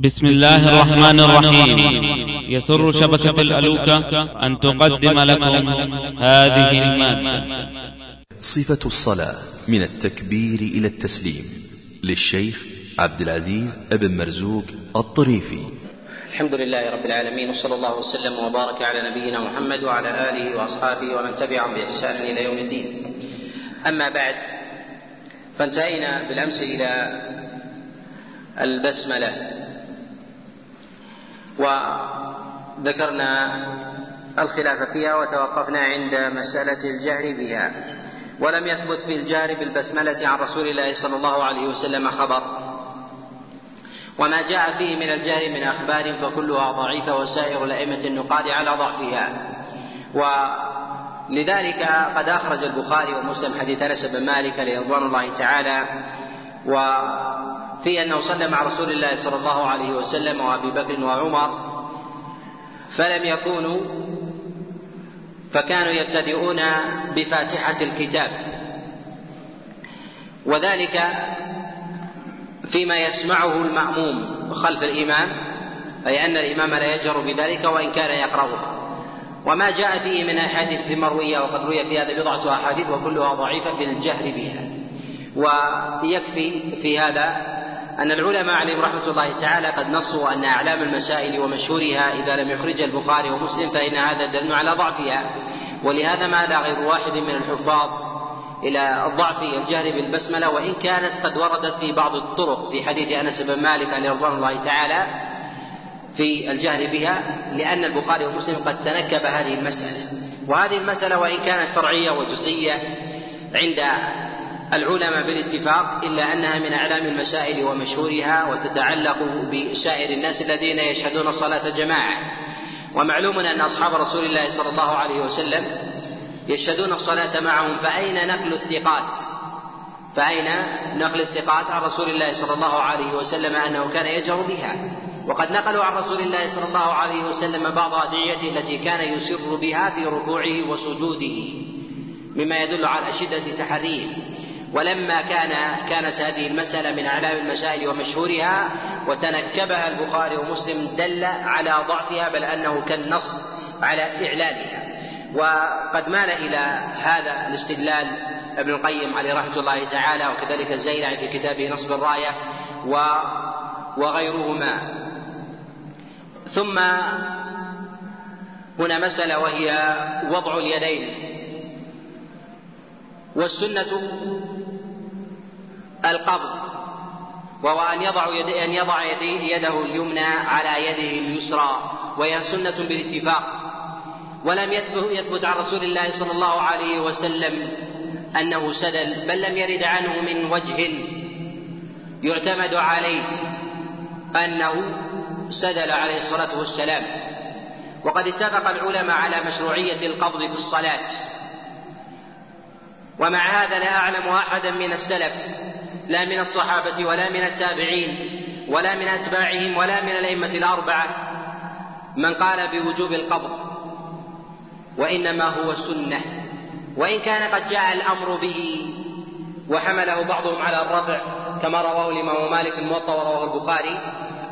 بسم الله الرحمن الرحيم. يسر شبكة الألوكة أن تقدم لكم هذه المادة. صفة الصلاة من التكبير إلى التسليم للشيخ عبد العزيز ابن مرزوق الطريفي. الحمد لله رب العالمين وصلى الله وسلم وبارك على نبينا محمد وعلى آله وأصحابه ومن تبعهم بإحسان إلى يوم الدين. أما بعد فانتهينا بالأمس إلى البسملة. وذكرنا الخلاف فيها وتوقفنا عند مسألة الجهر بها. ولم يثبت في الجهر بالبسملة عن رسول الله صلى الله عليه وسلم خبر. وما جاء فيه من الجهر من أخبار فكلها ضعيفة وسائر الأئمة النقاد على ضعفها. ولذلك قد أخرج البخاري ومسلم حديث أنس بن مالك رضوان الله تعالى و في أنه صلى مع رسول الله صلى الله عليه وسلم وأبي بكر وعمر فلم يكونوا فكانوا يبتدئون بفاتحة الكتاب. وذلك فيما يسمعه المأموم خلف الإمام أي أن الإمام لا يجهر بذلك وإن كان يقرأها. وما جاء فيه من أحاديث مروية وقد روي في هذا بضعة أحاديث وكلها ضعيفة في الجهر بها. ويكفي في هذا أن العلماء عليهم رحمة الله تعالى قد نصوا أن أعلام المسائل ومشهورها إذا لم يخرجها البخاري ومسلم فإن هذا دل على ضعفها. ولهذا مال غير واحد من الحفاظ إلى ضعف الجهر بالبسملة وإن كانت قد وردت في بعض الطرق في حديث أنس بن مالك عليه رضوان الله تعالى في الجهر بها لأن البخاري ومسلم قد تنكب هذه المسألة. وهذه المسألة وإن كانت فرعية وجزئية عند العلماء بالاتفاق إلا أنها من أعلام المسائل ومشهورها وتتعلق بسائر الناس الذين يشهدون الصلاة جماعة ومعلوم أن أصحاب رسول الله صلى الله عليه وسلم يشهدون الصلاة معهم فأين نقل الثقات؟ فأين نقل الثقات عن رسول الله صلى الله عليه وسلم أنه كان يجهر بها؟ وقد نقلوا عن رسول الله صلى الله عليه وسلم بعض أدعيته التي كان يسر بها في ركوعه وسجوده مما يدل على شدة تحريه ولما كان كانت هذه المسألة من أعلام المسائل ومشهورها وتنكبها البخاري ومسلم دل على ضعفها بل أنه كالنص على إعلانها. وقد مال إلى هذا الاستدلال ابن القيم عليه رحمة الله تعالى وكذلك الزيلعي في كتابه نصب الراية و وغيرهما. ثم هنا مسألة وهي وضع اليدين. والسنة القبض وهو أن يضع أن يضع يده اليمنى على يده اليسرى وهي سنة بالاتفاق. ولم يثبت عن رسول الله صلى الله عليه وسلم أنه سدل بل لم يرد عنه من وجه يعتمد عليه أنه سدل عليه الصلاة والسلام. وقد اتفق العلماء على مشروعية القبض في الصلاة. ومع هذا لا أعلم أحدا من السلف لا من الصحابة ولا من التابعين ولا من أتباعهم ولا من الأئمة الأربعة من قال بوجوب القبض وإنما هو سنة وإن كان قد جاء الأمر به وحمله بعضهم على الرفع كما رواه الإمام مالك الموطأ ورواه البخاري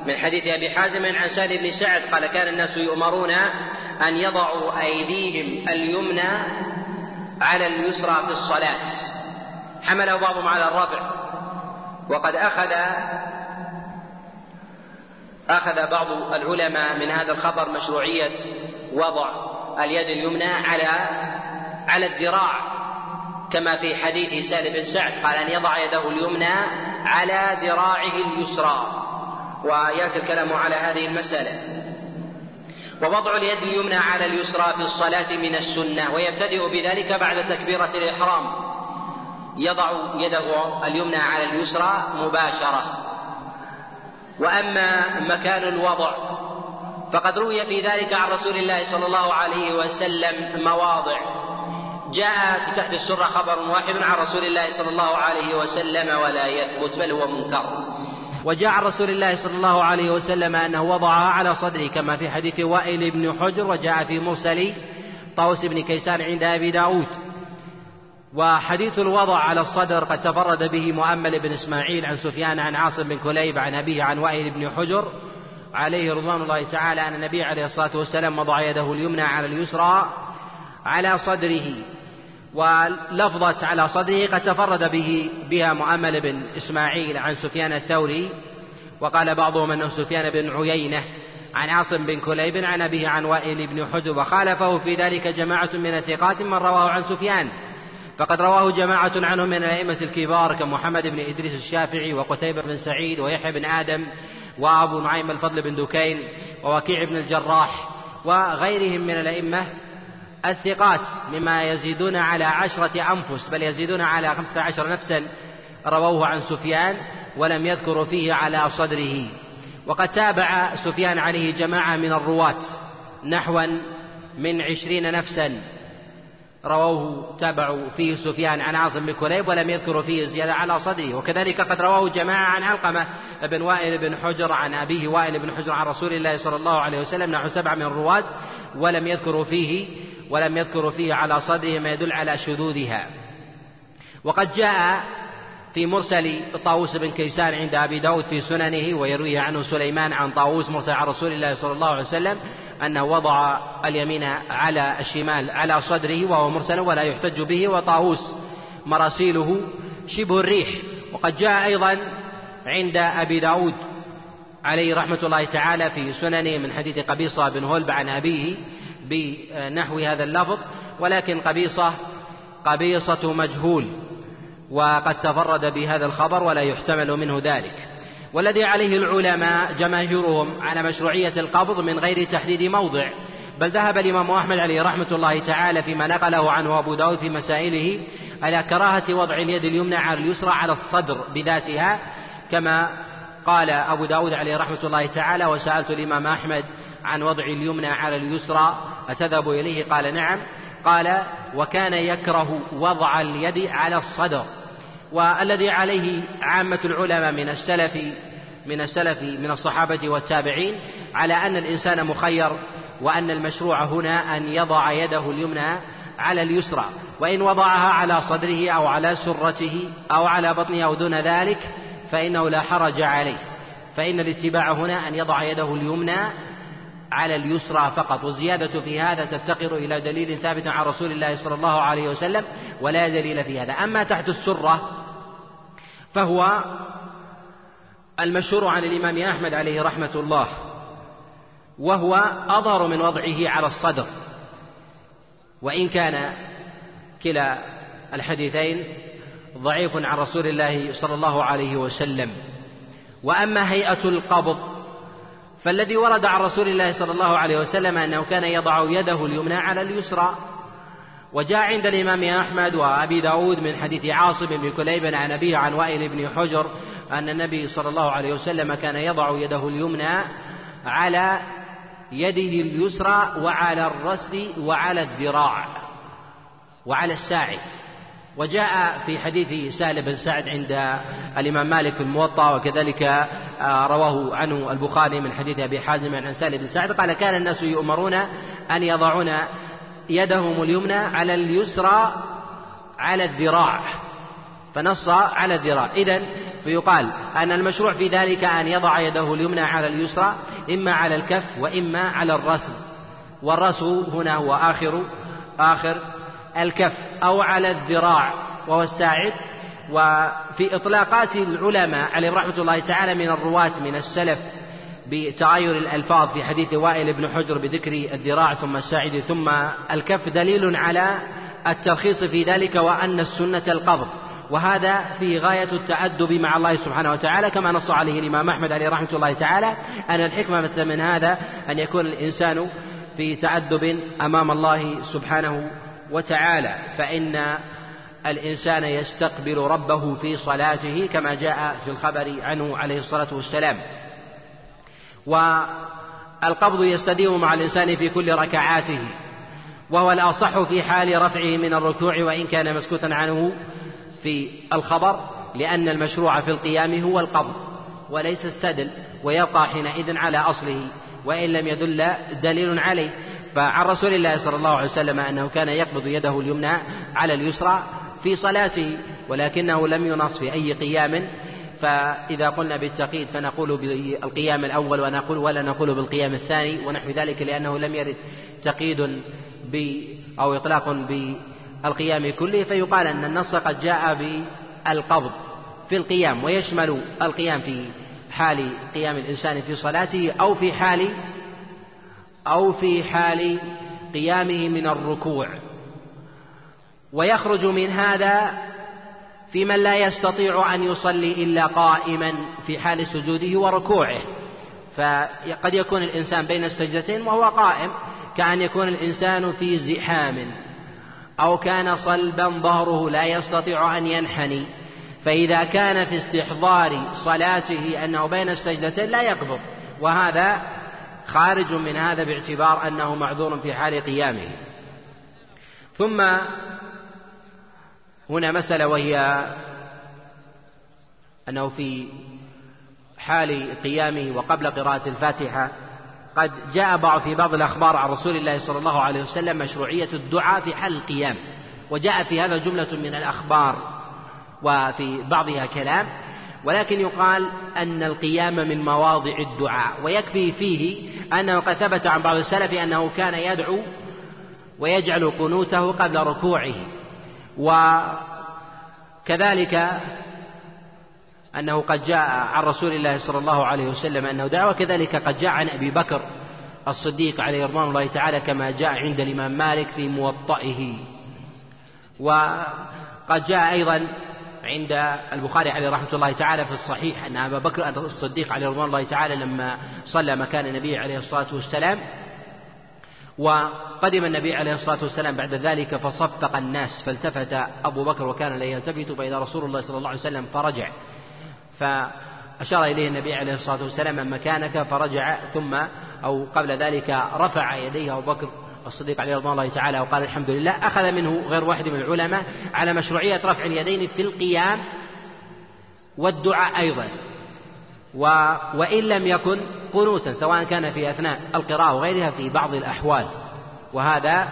من حديث أبي حازم عن سالم بن سعد قال كان الناس يؤمرون أن يضعوا أيديهم اليمنى على اليسرى في الصلاة حمله بعضهم على الرفع وقد أخذ أخذ بعض العلماء من هذا الخبر مشروعية وضع اليد اليمنى على على الذراع كما في حديث سالم بن سعد قال أن يضع يده اليمنى على ذراعه اليسرى ويأتي الكلام على هذه المسألة. ووضع اليد اليمنى على اليسرى في الصلاة من السنة ويبتدئ بذلك بعد تكبيرة الإحرام. يضع يده اليمنى على اليسرى مباشرة. وأما مكان الوضع فقد روي في ذلك عن رسول الله صلى الله عليه وسلم مواضع. جاء في تحت السرة خبر واحد عن رسول الله صلى الله عليه وسلم ولا يثبت بل هو منكر. وجاء عن رسول الله صلى الله عليه وسلم أنه وضعها على صدره كما في حديث وائل بن حجر وجاء في مرسل طوس بن كيسان عند أبي داود. وحديث الوضع على الصدر قد تفرد به مؤمل بن إسماعيل عن سفيان عن عاصم بن كليب عن أبيه عن وائل بن حجر عليه رضوان الله تعالى أن النبي عليه الصلاة والسلام وضع يده اليمنى على اليسرى على صدره ولفظة على صدره قد تفرد به بها مؤمل بن إسماعيل عن سفيان الثوري وقال بعضهم أنه سفيان بن عيينة عن عاصم بن كليب عن أبيه عن وائل بن حجر وخالفه في ذلك جماعة من الثقات من رواه عن سفيان فقد رواه جماعة عنهم من الأئمة الكبار كمحمد بن إدريس الشافعي وقتيبة بن سعيد ويحيى بن آدم وأبو نعيم الفضل بن دكين ووكيع بن الجراح وغيرهم من الأئمة الثقات مما يزيدون على عشرة أنفس بل يزيدون على خمسة عشر نفسا رووه عن سفيان ولم يذكروا فيه على صدره. وقد تابع سفيان عليه جماعة من الرواة نحوا من عشرين نفسا. رووه تابعوا فيه سفيان عن عاصم بن كليب ولم يذكروا فيه زيادة على صدره. وكذلك قد رواه جماعة عن علقمة بن وائل بن حجر عن أبيه وائل بن حجر عن رسول الله صلى الله عليه وسلم نحو سبعة من الرواة ولم يذكروا فيه ولم يذكروا فيه على صدره ما يدل على شذوذها. وقد جاء في مرسل طاووس بن كيسان عند أبي داود في سننه ويرويه عنه سليمان عن طاووس مرسل عن رسول الله صلى الله عليه وسلم أنه وضع اليمين على الشمال على صدره وهو مرسل ولا يحتج به وطاووس مراسيله شبه الريح. وقد جاء أيضا عند أبي داود عليه رحمة الله تعالى في سننه من حديث قبيصة بن هلب عن أبيه بنحو هذا اللفظ ولكن قبيصة قبيصة مجهول وقد تفرد بهذا الخبر ولا يحتمل منه ذلك. والذي عليه العلماء جماهيرهم على مشروعية القبض من غير تحديد موضع. بل ذهب الإمام أحمد عليه رحمة الله تعالى فيما نقله عنه أبو داود في مسائله على كراهة وضع اليد اليمنى على اليسرى على الصدر بذاتها كما قال أبو داود عليه رحمة الله تعالى وسألت الإمام أحمد عن وضع اليمنى على اليسرى أتذهب إليه؟ قال نعم. قال وكان يكره وضع اليد على الصدر. والذي عليه عامة العلماء من السلف من السلف من الصحابة والتابعين على أن الإنسان مخير وأن المشروع هنا أن يضع يده اليمنى على اليسرى وإن وضعها على صدره أو على سرته أو على بطنه أو دون ذلك فإنه لا حرج عليه. فإن الاتباع هنا أن يضع يده اليمنى على اليسرى فقط والزيادة في هذا تفتقر إلى دليل ثابت عن رسول الله صلى الله عليه وسلم ولا دليل في هذا. أما تحت السرة فهو المشهور عن الإمام أحمد عليه رحمة الله وهو أظهر من وضعه على الصدر. وإن كان كلا الحديثين ضعيف عن رسول الله صلى الله عليه وسلم. وأما هيئة القبض فالذي ورد عن رسول الله صلى الله عليه وسلم أنه كان يضع يده اليمنى على اليسرى وجاء عند الإمام أحمد وأبي داود من حديث عاصم بن كليب عن أبيه عن وائل بن حجر أن النبي صلى الله عليه وسلم كان يضع يده اليمنى على يده اليسرى وعلى الرسل وعلى الذراع وعلى الساعد. وجاء في حديث سهل بن سعد عند الإمام مالك في الموطأ وكذلك آه، رواه عنه البخاري من حديث أبي حازم عن سهل بن سعد. قال كان الناس يؤمرون أن يضعون يدهم اليمنى على اليسرى على الذراع فنص على الذراع. إذا فيقال أن المشروع في ذلك أن يضع يده اليمنى على اليسرى إما على الكف وإما على الرأس. والرأس هنا هو آخر آخر الكف أو على الذراع وهو الساعد. وفي إطلاقات العلماء عليهم رحمة الله تعالى من الرواة من السلف بتغير الألفاظ في حديث وائل بن حجر بذكر الذراع ثم الساعد ثم الكف دليل على الترخيص في ذلك وأن السنة القبض. وهذا في غاية التأدب مع الله سبحانه وتعالى كما نص عليه الإمام أحمد عليه رحمة الله تعالى أن الحكمة من هذا أن يكون الإنسان في تأدب أمام الله سبحانه وتعالى. فإن الإنسان يستقبل ربه في صلاته كما جاء في الخبر عنه عليه الصلاة والسلام. والقبض يستديم مع الإنسان في كل ركعاته وهو الأصح في حال رفعه من الركوع وإن كان مسكوتا عنه في الخبر لأن المشروع في القيام هو القبض وليس السدل ويبقى حينئذ على أصله وإن لم يدل دليل عليه. فعن رسول الله صلى الله عليه وسلم أنه كان يقبض يده اليمنى على اليسرى في صلاته ولكنه لم ينص في أي قيام فإذا قلنا بالتقييد فنقول بالقيام الأول ونقول ولا نقول بالقيام الثاني ونحو ذلك لأنه لم يرد تقييد ب أو إطلاق بالقيام كله فيقال أن النص قد جاء بالقبض في القيام ويشمل القيام في حال قيام الإنسان في صلاته أو في حال أو في حال قيامه من الركوع. ويخرج من هذا في من لا يستطيع أن يصلي إلا قائما في حال سجوده وركوعه. فقد يكون الإنسان بين السجدتين وهو قائم كأن يكون الإنسان في زحام أو كان صلبا ظهره لا يستطيع أن ينحني. فإذا كان في استحضار صلاته أنه بين السجدتين لا يقبض وهذا خارج من هذا باعتبار أنه معذور في حال قيامه. ثم هنا مسألة وهي أنه في حال قيامه وقبل قراءة الفاتحة قد جاء بعض في بعض الأخبار عن رسول الله صلى الله عليه وسلم مشروعية الدعاء في حال القيام وجاء في هذا جملة من الأخبار وفي بعضها كلام ولكن يقال أن القيام من مواضع الدعاء ويكفي فيه أنه قد ثبت عن بعض السلف أنه كان يدعو ويجعل قنوته قبل ركوعه. وكذلك أنه قد جاء عن رسول الله صلى الله عليه وسلم أنه دعا وكذلك قد جاء عن أبي بكر الصديق عليه رضوان الله تعالى كما جاء عند الإمام مالك في موطئه. وقد جاء أيضا عند البخاري عليه رحمة الله تعالى في الصحيح أن أبا بكر الصديق عليه رضوان الله تعالى لما صلى مكان النبي عليه الصلاة والسلام وقدم النبي عليه الصلاة والسلام بعد ذلك فصفق الناس فالتفت أبو بكر وكان لا يلتفت فإذا رسول الله صلى الله عليه وسلم فرجع. فأشار إليه النبي عليه الصلاة والسلام من مكانك فرجع ثم أو قبل ذلك رفع يديه أبو بكر الصديق عليه رضوان الله تعالى وقال الحمد لله أخذ منه غير واحد من العلماء على مشروعية رفع اليدين في القيام والدعاء أيضا. و وإن لم يكن قنوتا سواء كان في أثناء القراءة وغيرها في بعض الأحوال. وهذا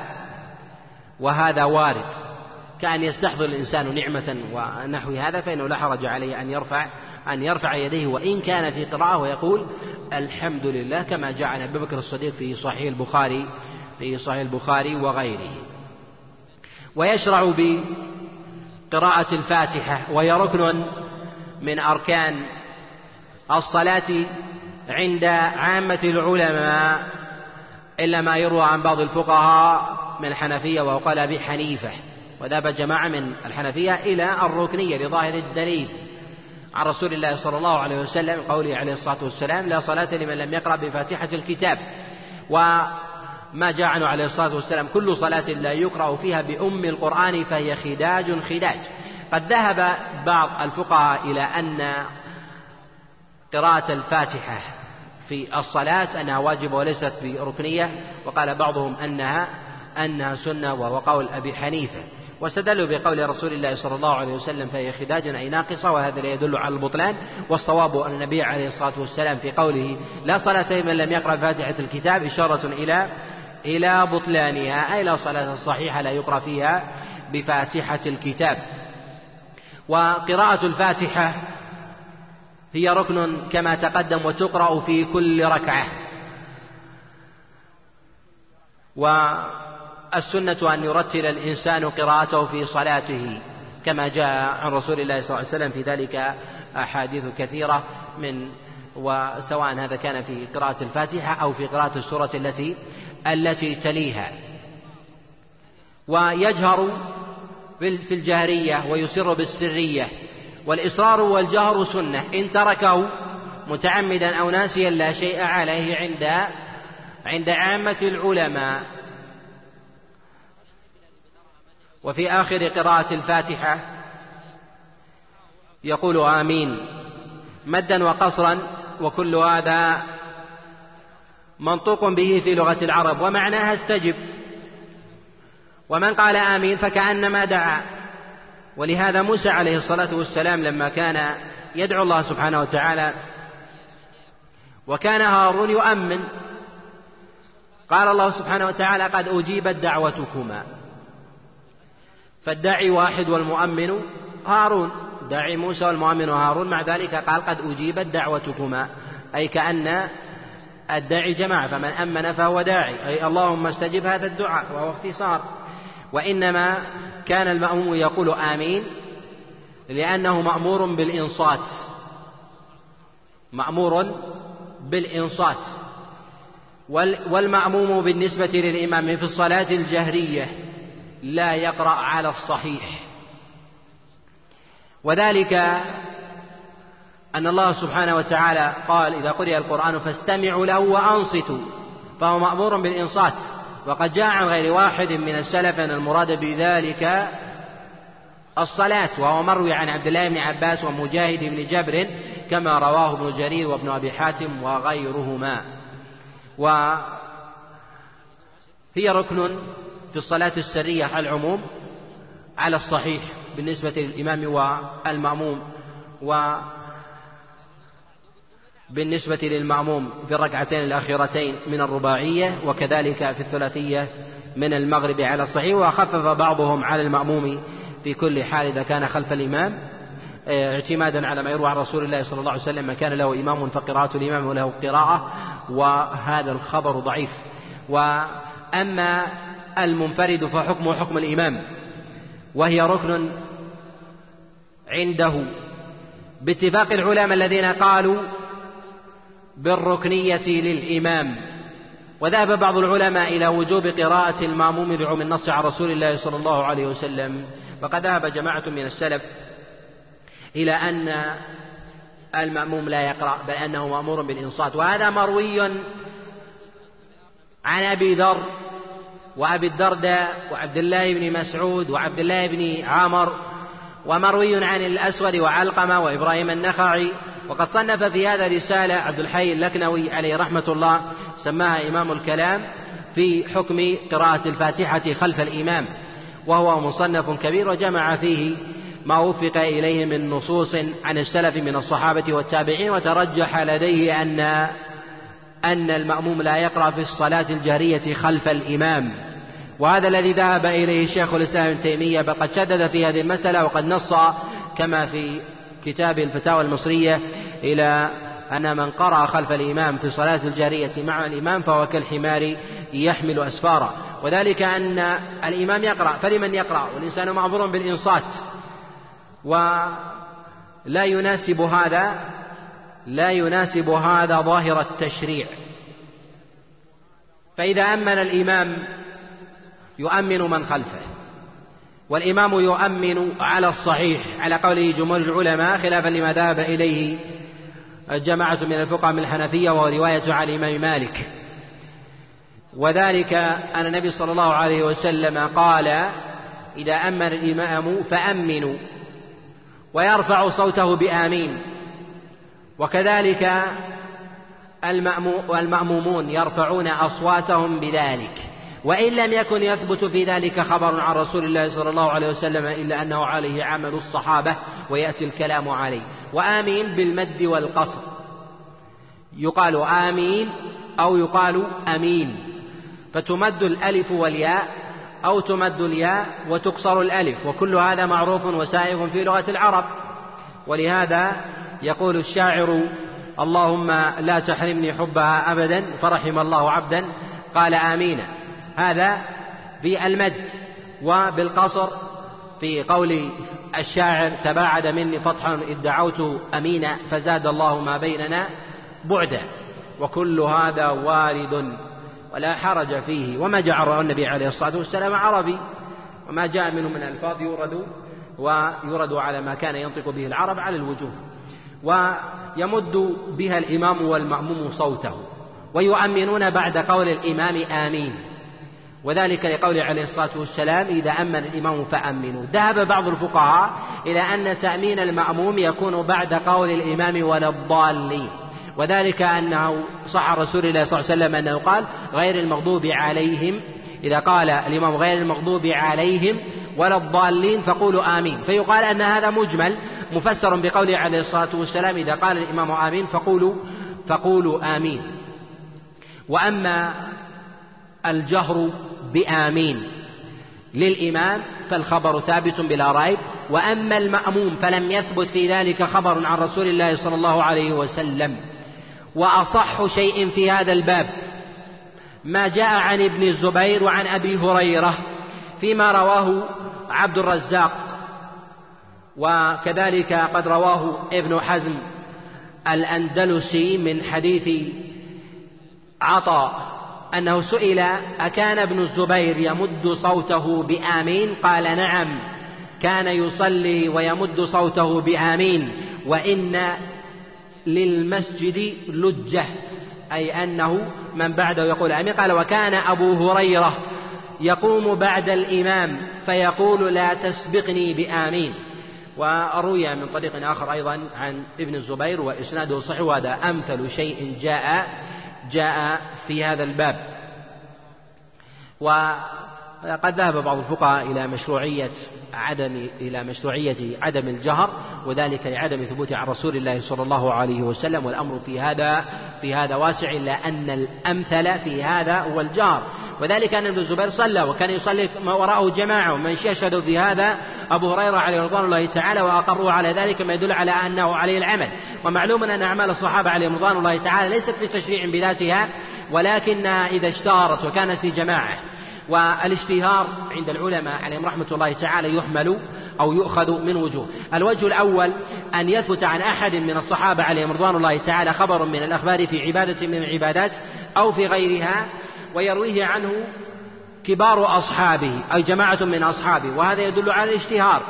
وهذا وارد. كأن يستحضر الإنسان نعمة ونحو هذا فإنه لا حرج عليه أن يرفع أن يرفع يديه وإن كان في قراءة ويقول الحمد لله كما جاء عن أبي بكر الصديق في صحيح البخاري في صحيح البخاري وغيره. ويشرع بقراءة الفاتحة وهي ركن من أركان الصلاة عند عامة العلماء إلا ما يروى عن بعض الفقهاء من الحنفية وقال أبي حنيفة وذهب جماعة من الحنفية إلى الركنية لظاهر الدليل. عن رسول الله صلى الله عليه وسلم قوله عليه الصلاة والسلام لا صلاة لمن لم يقرأ بفاتحة الكتاب. وما جاء عنه عليه الصلاة والسلام كل صلاة لا يقرأ فيها بأم القرآن فهي خداج خداج. قد ذهب بعض الفقهاء إلى أن قراءة الفاتحة في الصلاة أنها واجبة وليست بركنية وقال بعضهم أنها أنها سنة وهو قول أبي حنيفة. واستدلوا بقول رسول الله صلى الله عليه وسلم فهي خداج أي ناقصة وهذا لا يدل على البطلان. والصواب أن النبي عليه الصلاة والسلام في قوله لا صلاة لمن لم يقرأ فاتحة الكتاب إشارة إلى إلى بطلانها أي لا صلاة صحيحة لا يقرأ فيها بفاتحة الكتاب. وقراءة الفاتحة هي ركن كما تقدم وتقرأ في كل ركعة. والسنة أن يرتل الإنسان قراءته في صلاته كما جاء عن رسول الله صلى الله عليه وسلم في ذلك أحاديث كثيرة من وسواء هذا كان في قراءة الفاتحة أو في قراءة السورة التي التي تليها. ويجهر في الجهرية ويسر بالسرية. والإصرار والجهر سنة. إن تركه متعمدا أو ناسيا لا شيء عليه عند عند عامة العلماء. وفي آخر قراءة الفاتحة يقول آمين. مدا وقصرا وكل هذا منطوق به في لغة العرب. ومعناها استجب. ومن قال آمين فكأنما دعا. ولهذا موسى عليه الصلاة والسلام لما كان يدعو الله سبحانه وتعالى وكان هارون يؤمن قال الله سبحانه وتعالى قد أجيبت دعوتكما. فالداعي واحد والمؤمن هارون. داعي موسى والمؤمن هارون مع ذلك قال قد أجيبت دعوتكما. أي كأن الداعي جماعة فمن أمن فهو داعي. أي اللهم استجب هذا الدعاء وهو اختصار. وإنما كان المأموم يقول آمين لأنه مأمور بالإنصات. مأمور بالإنصات. والمأموم بالنسبة للإمام في الصلاة الجهرية لا يقرأ على الصحيح. وذلك أن الله سبحانه وتعالى قال إذا قرئ القرآن فاستمعوا له وأنصتوا. فهو مأمور بالإنصات. وقد جاء عن غير واحد من السلف أن المراد بذلك الصلاة وهو مروي عن عبد الله بن عباس ومجاهد بن جبر كما رواه ابن جرير وابن أبي حاتم وغيرهما. وهي ركن في الصلاة السرية على العموم على الصحيح بالنسبة للإمام والمأموم. و بالنسبة للمأموم في الركعتين الأخيرتين من الرباعية وكذلك في الثلاثية من المغرب على الصحيح وخفف بعضهم على المأموم في كل حال إذا كان خلف الإمام. آه، اعتمادا على ما يروى عن رسول الله صلى الله عليه وسلم من كان له إمام فقراءة الإمام وله قراءة وهذا الخبر ضعيف. وأما المنفرد فحكمه حكم الإمام وهي ركن عنده. باتفاق العلماء الذين قالوا بالركنية للإمام. وذهب بعض العلماء إلى وجوب قراءة الماموم بعموم النص عن رسول الله صلى الله عليه وسلم. وقد ذهب جماعة من السلف إلى أن المأموم لا يقرأ بل أنه مأمور بالإنصات. وهذا مروي عن أبي ذر وأبي الدرداء وعبد الله بن مسعود وعبد الله بن عامر ومروي عن الأسود وعلقمة وإبراهيم النخعي. وقد صنف في هذا رسالة عبد الحي اللكنوي عليه رحمة الله سماها إمام الكلام في حكم قراءة الفاتحة خلف الإمام. وهو مصنف كبير وجمع فيه ما وفق إليه من نصوص عن السلف من الصحابة والتابعين وترجح لديه أن أن المأموم لا يقرأ في الصلاة الجارية خلف الإمام. وهذا الذي ذهب إليه شيخ الإسلام ابن تيمية بل قد شدد في هذه المسألة وقد نص كما في كتاب الفتاوى المصرية إلى أن من قرأ خلف الإمام في صلاة الجارية مع الإمام فهو كالحمار يحمل أسفارا. وذلك أن الإمام يقرأ فلمن يقرأ؟ والإنسان معذور بالإنصات. ولا يناسب هذا لا يناسب هذا ظاهر التشريع. فإذا أمن الإمام يؤمن من خلفه. والإمام يؤمن على الصحيح على قوله جمهور العلماء خلافا لما ذهب إليه جماعة من الفقهاء من الحنفية وهو رواية عن الإمام مالك. وذلك أن النبي صلى الله عليه وسلم قال إذا أمن الإمام فأمنوا ويرفع صوته بآمين. وكذلك المأمومون يرفعون أصواتهم بذلك. وإن لم يكن يثبت في ذلك خبر عن رسول الله صلى الله عليه وسلم إلا أنه عليه عمل الصحابة ويأتي الكلام عليه. وآمين بالمد والقصر. يقال آمين أو يقال أمين. فتمد الألف والياء أو تمد الياء وتكسر الألف. وكل هذا معروف وسائغ في لغة العرب. ولهذا يقول الشاعر اللهم لا تحرمني حبها أبدا. فرحم الله عبدا. قال آمين. هذا بالمد وبالقصر في قول الشاعر تباعد مني فتحا إذ دعوت أمينا فزاد الله ما بيننا بعدا وكل هذا وارد ولا حرج فيه. وما جعل النبي عليه الصلاة والسلام عربي وما جاء منه من ألفاظ يورد ويرد على ما كان ينطق به العرب على الوجوه. ويمد بها الإمام والمأموم صوته ويؤمنون بعد قول الإمام آمين. وذلك لقوله عليه الصلاة والسلام إذا أمن الإمام فأمنوا. ذهب بعض الفقهاء إلى أن تأمين المأموم يكون بعد قول الإمام ولا الضالين. وذلك أنه صح رسول الله صلى الله عليه وسلم أنه قال غير المغضوب عليهم. إذا قال الإمام غير المغضوب عليهم ولا الضالين فقولوا آمين. فيقال أن هذا مجمل مفسر بقوله عليه الصلاة والسلام إذا قال الإمام آمين فقولوا فقولوا آمين. وأما الجهر بآمين. للإمام فالخبر ثابت بلا ريب وأما المأموم فلم يثبت في ذلك خبر عن رسول الله صلى الله عليه وسلم. وأصح شيء في هذا الباب ما جاء عن ابن الزبير وعن أبي هريرة فيما رواه عبد الرزاق. وكذلك قد رواه ابن حزم الأندلسي من حديث عطاء. أنه سئل أكان ابن الزبير يمد صوته بآمين؟ قال نعم. كان يصلي ويمد صوته بآمين. وإن للمسجد لجة أي أنه من بعده يقول آمين. قال وكان أبو هريرة يقوم بعد الإمام فيقول لا تسبقني بآمين. وروي من طريق آخر أيضا عن ابن الزبير وإسناده صحيح وهذا أمثل شيء جاء جاء في هذا الباب. وقد ذهب بعض الفقهاء إلى مشروعية عدم إلى مشروعية عدم الجهر وذلك لعدم ثبوت عن رسول الله صلى الله عليه وسلم والأمر في هذا في هذا واسع إلا أن الأمثل في هذا هو الجهر. وذلك أن ابن الزبير صلى وكان يصلي ما وراءه جماعة ومن يشهد في هذا أبو هريرة عليه رضوان الله تعالى وأقروا على ذلك ما يدل على أنه عليه العمل. ومعلوم أن أعمال الصحابة عليهم رضوان الله تعالى ليست في تشريع بذاتها ولكنها إذا اشتهرت وكانت في جماعة والاشتهار عند العلماء عليهم رحمة الله تعالى يحمل أو يؤخذ من وجوه. الوجه الأول أن يثبت عن أحد من الصحابة عليهم رضوان الله تعالى خبر من الأخبار في عبادة من العبادات أو في غيرها ويرويه عنه كبار أصحابه أي جماعة من أصحابه وهذا يدل على الاشتهار.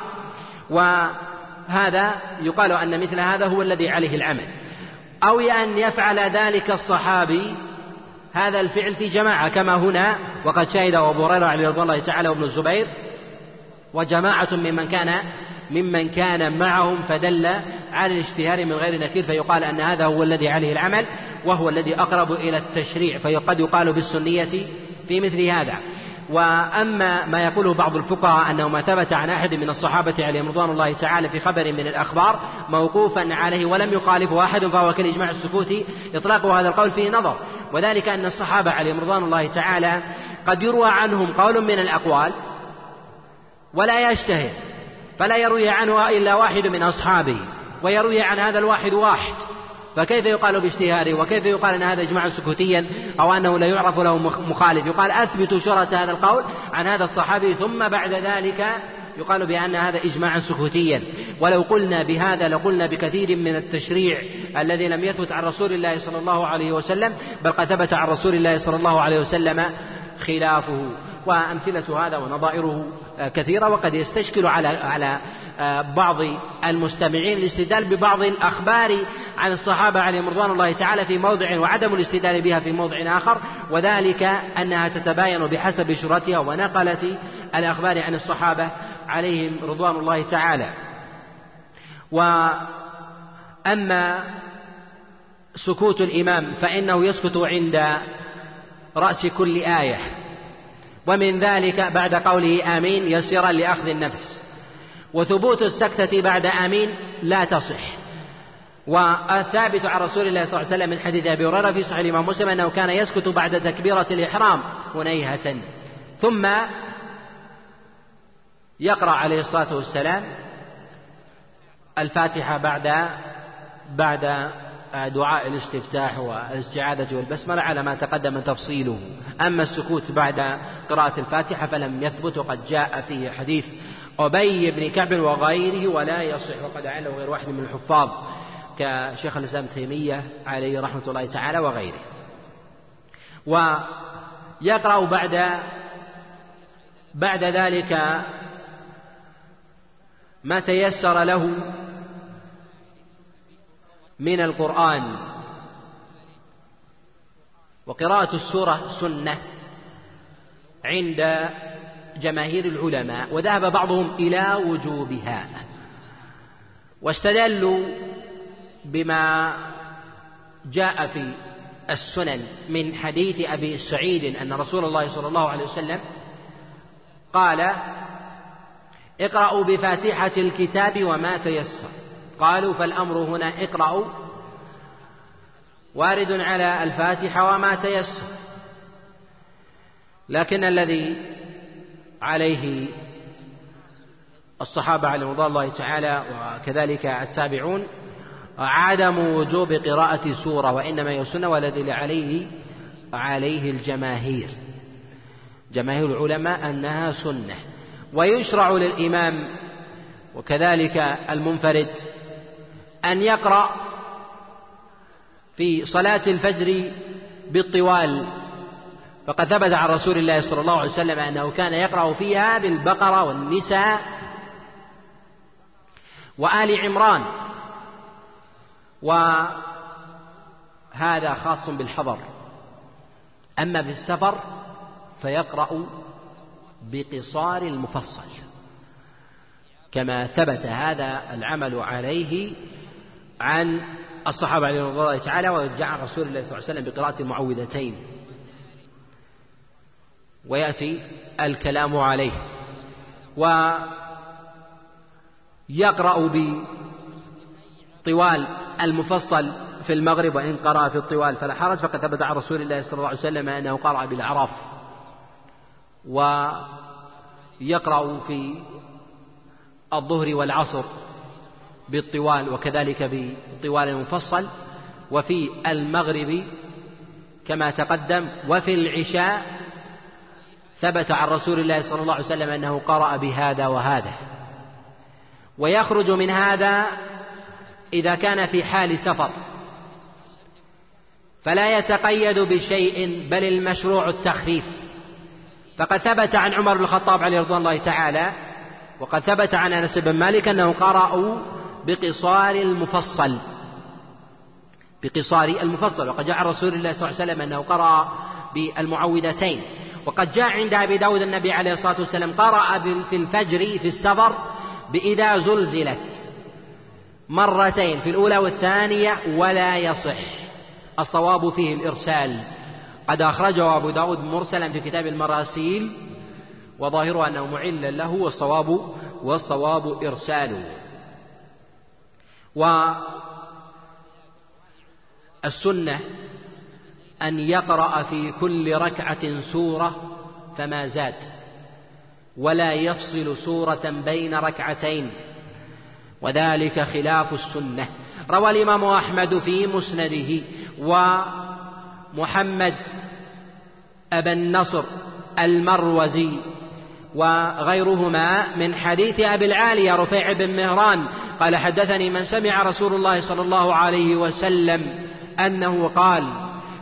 وهذا يقال أن مثل هذا هو الذي عليه العمل. أو أن يفعل ذلك الصحابي هذا الفعل في جماعة كما هنا وقد شهد أبو هريرة عليه رضي الله تعالى وابن الزبير وجماعة ممن كان ممن كان معهم فدل على الاشتهار من غير نكير فيقال أن هذا هو الذي عليه العمل وهو الذي أقرب إلى التشريع فقد يقال بالسنية في مثل هذا. وأما ما يقوله بعض الفقهاء أنه ما ثبت عن أحد من الصحابة عليهم رضوان الله تعالى في خبر من الأخبار موقوفا عليه ولم يخالفه أحد فهو كالإجماع السكوتي إطلاق هذا القول فيه نظر. وذلك أن الصحابة عليهم رضوان الله تعالى قد يروى عنهم قول من الأقوال ولا يشتهر فلا يروي عنه إلا واحد من أصحابه ويروي عن هذا الواحد واحد فكيف يقال باشتهاره وكيف يقال أن هذا إجماع سكوتيا؟ أو أنه لا يعرف له مخالف؟ يقال أثبتوا شرة هذا القول عن هذا الصحابي ثم بعد ذلك يقال بأن هذا إجماعا سكوتيا. ولو قلنا بهذا لقلنا بكثير من التشريع الذي لم يثبت عن رسول الله صلى الله عليه وسلم بل قد ثبت عن رسول الله صلى الله عليه وسلم خلافه وأمثلة هذا ونظائره كثيرة وقد يستشكل على على بعض المستمعين الاستدلال ببعض الأخبار عن الصحابة عليهم رضوان الله تعالى في موضع وعدم الاستدلال بها في موضع آخر. وذلك أنها تتباين بحسب شرتها ونقلة الأخبار عن الصحابة عليهم رضوان الله تعالى. وأما سكوت الإمام فإنه يسكت عند رأس كل آية. ومن ذلك بعد قوله آمين يسيرا لأخذ النفس. وثبوت السكتة بعد آمين لا تصح. والثابت عن رسول الله صلى الله عليه وسلم من حديث أبي هريرة في صحيح الإمام مسلم أنه كان يسكت بعد تكبيرة الإحرام هنيهة ثم يقرأ عليه الصلاة والسلام الفاتحة بعد بعد دعاء الاستفتاح والاستعاذة والبسملة على ما تقدم تفصيله. أما السكوت بعد قراءة الفاتحة فلم يثبت وقد جاء فيه حديث أبي بن كعب وغيره ولا يصح وقد عله غير واحد من الحفاظ كشيخ الإسلام تيمية عليه رحمة الله تعالى وغيره. ويقرأ بعد بعد ذلك ما تيسر له من القرآن وقراءة السورة سنة عند جماهير العلماء وذهب بعضهم إلى وجوبها. واستدلوا بما جاء في السنن من حديث أبي سعيد أن رسول الله صلى الله عليه وسلم قال اقرأوا بفاتحة الكتاب وما تيسر. قالوا فالأمر هنا اقرأوا. وارد على الفاتحة وما تيسر. لكن الذي عليه الصحابة عليهم رضوان الله تعالى وكذلك التابعون عدم وجوب قراءة سورة وإنما هي سنة والذي عليه عليه الجماهير. جماهير العلماء أنها سنة. ويشرع للإمام وكذلك المنفرد أن يقرأ في صلاة الفجر بالطوال. فقد ثبت عن رسول الله صلى الله عليه وسلم أنه كان يقرأ فيها بالبقرة والنساء وآل عمران. وهذا خاص بالحضر. أما في السفر فيقرأ بقصار المفصل. كما ثبت هذا العمل عليه عن الصحابة عليهم رضي الله تعالى وجاء رسول الله صلى الله عليه وسلم بقراءة المعوذتين. ويأتي الكلام عليه. ويقرأ بطوال المفصل في المغرب وإن قرأ في الطوال فلا حرج. فقد ثبت عن رسول الله صلى الله عليه وسلم أنه قرأ بالأعراف ويقرأ في الظهر والعصر بالطوال وكذلك بالطوال المفصل وفي المغرب كما تقدم وفي العشاء ثبت عن رسول الله صلى الله عليه وسلم أنه قرأ بهذا وهذا. ويخرج من هذا إذا كان في حال سفر. فلا يتقيد بشيء بل المشروع التخفيف فقد ثبت عن عمر بن الخطاب عليه رضوان الله تعالى وقد ثبت عن أنس بن مالك انه قرأوا بقصار المفصل. بقصار المفصل وقد جاء عن رسول الله صلى الله عليه وسلم أنه قرأ بالمعوذتين. وقد جاء عند أبي داود النبي عليه الصلاة والسلام قرأ في الفجر في السفر بإذا زلزلت. مرتين في الأولى والثانية ولا يصح. الصواب فيه الإرسال. قد أخرجه أبو داود مرسلا في كتاب المراسيل وظاهره أنه معل له والصواب والصواب إرساله والسنة أن يقرأ في كل ركعة سورة فما زاد ولا يفصل سورة بين ركعتين وذلك خلاف السنة. روى الإمام أحمد في مسنده ومحمد أبا النصر المروزي وغيرهما من حديث أبي العالية رفيع بن مهران قال حدثني من سمع رسول الله صلى الله عليه وسلم أنه قال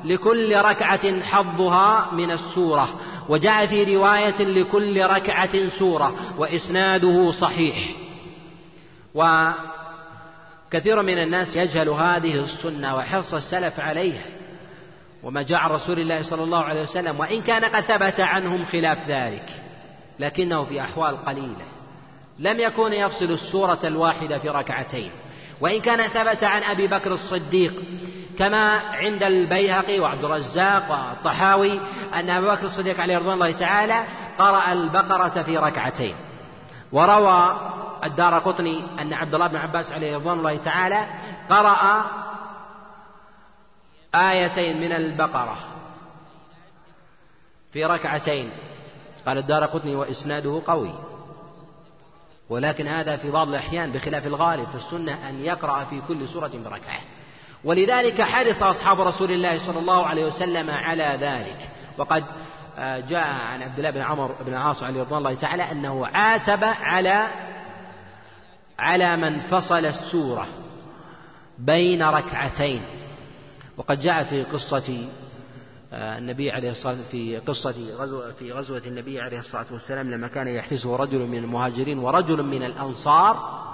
لكل ركعة حظها من السورة وجاء في رواية لكل ركعة سورة وإسناده صحيح وكثير من الناس يجهل هذه السنة وحرص السلف عليها وما جاء عن رسول الله صلى الله عليه وسلم وإن كان قد ثبت عنهم خلاف ذلك لكنه في أحوال قليلة. لم يكن يفصل السورة الواحدة في ركعتين. وإن كان ثبت عن أبي بكر الصديق كما عند البيهقي وعبد الرزاق والطحاوي أن أبا بكر الصديق عليه رضوان الله تعالى قرأ البقرة في ركعتين. وروى الدار قطني أن عبد الله بن عباس عليه رضوان الله تعالى قرأ آيتين من البقرة في ركعتين. قال الدار قطني وإسناده قوي. ولكن هذا في بعض الأحيان بخلاف الغالب في السنة أن يقرأ في كل سورة بركعة. ولذلك حرص أصحاب رسول الله صلى الله عليه وسلم على ذلك. وقد آه، جاء عن عبد الله بن عمر بن العاص عليه رضوان الله تعالى أنه عاتب على على من فصل السورة بين ركعتين. وقد جاء في قصة آه، النبي عليه الصلاة في قصة غزوة في غزوة النبي عليه الصلاة والسلام لما كان يحرسه رجل من المهاجرين ورجل من الأنصار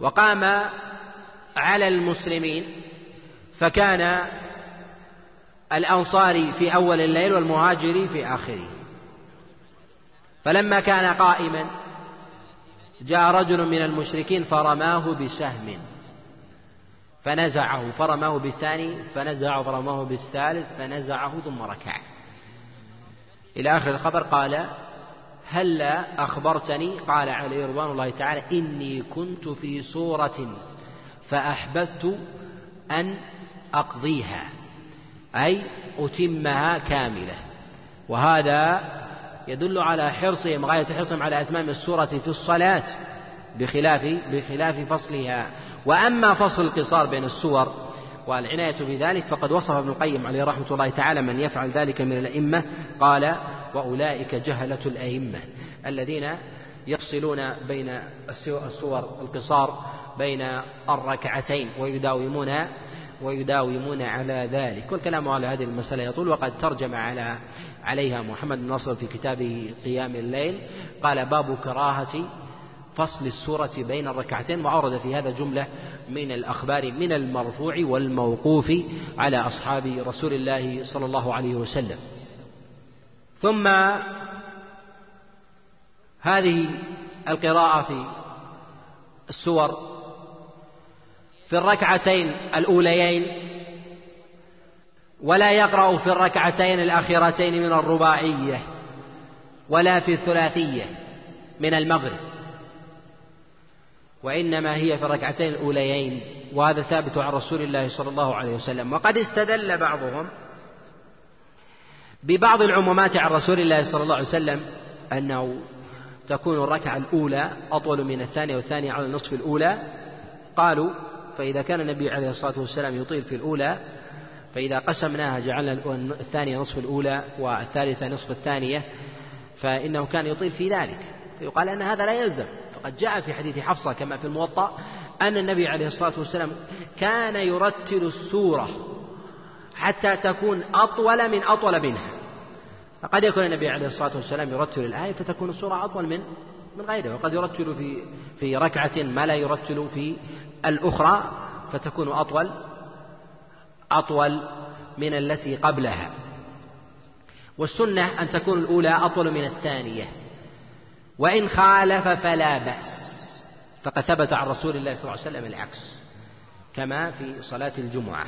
وقام على المسلمين فكان الأنصاري في أول الليل والمهاجري في آخره. فلما كان قائما جاء رجل من المشركين فرماه بسهم. فنزعه فرماه بالثاني فنزعه فرماه بالثالث فنزعه ثم ركع. إلى آخر الخبر قال هلا أخبرتني قال عليه رضوان الله تعالى إني كنت في صورة فأحببت أن أقضيها أي أتمها كاملة. وهذا يدل على حرصهم غاية حرصهم على أتمام السورة في الصلاة بخلاف بخلاف فصلها. وأما فصل القصار بين السور والعناية بذلك فقد وصف ابن القيم عليه رحمة الله تعالى من يفعل ذلك من الأئمة قال وأولئك جهلة الأئمة الذين يفصلون بين السور القصار بين الركعتين ويداومون ويداومون على ذلك. والكلام على هذه المسألة يطول وقد ترجم على عليها محمد بن نصر في كتابه قيام الليل قال باب كراهة فصل السورة بين الركعتين وأورد في هذا جملة من الأخبار من المرفوع والموقوف على أصحاب رسول الله صلى الله عليه وسلم. ثم هذه القراءة في السور. في الركعتين الأوليين ولا يقرأ في الركعتين الأخيرتين من الرباعية ولا في الثلاثية من المغرب. وإنما هي في الركعتين الأوليين وهذا ثابت عن رسول الله صلى الله عليه وسلم. وقد استدل بعضهم ببعض العمومات عن رسول الله صلى الله عليه وسلم أنه تكون الركعة الأولى أطول من الثانية والثانية على النصف الأولى. قالوا فإذا كان النبي عليه الصلاة والسلام يطيل في الأولى فإذا قسمناها جعلنا الثانية نصف الأولى والثالثة نصف الثانية فإنه كان يطيل في ذلك. فيقال أن هذا لا يلزم. فقد جاء في حديث حفصة كما في الموطأ أن النبي عليه الصلاة والسلام كان يرتل السورة حتى تكون أطول من أطول منها. فقد يكون النبي عليه الصلاة والسلام يرتل الآية فتكون السورة أطول من من غيره وقد يرتل في في ركعة ما لا يرتل في الأخرى فتكون أطول أطول من التي قبلها. والسنة أن تكون الأولى أطول من الثانية. وإن خالف فلا بأس. فقد ثبت عن رسول الله صلى الله عليه وسلم العكس كما في صلاة الجمعة.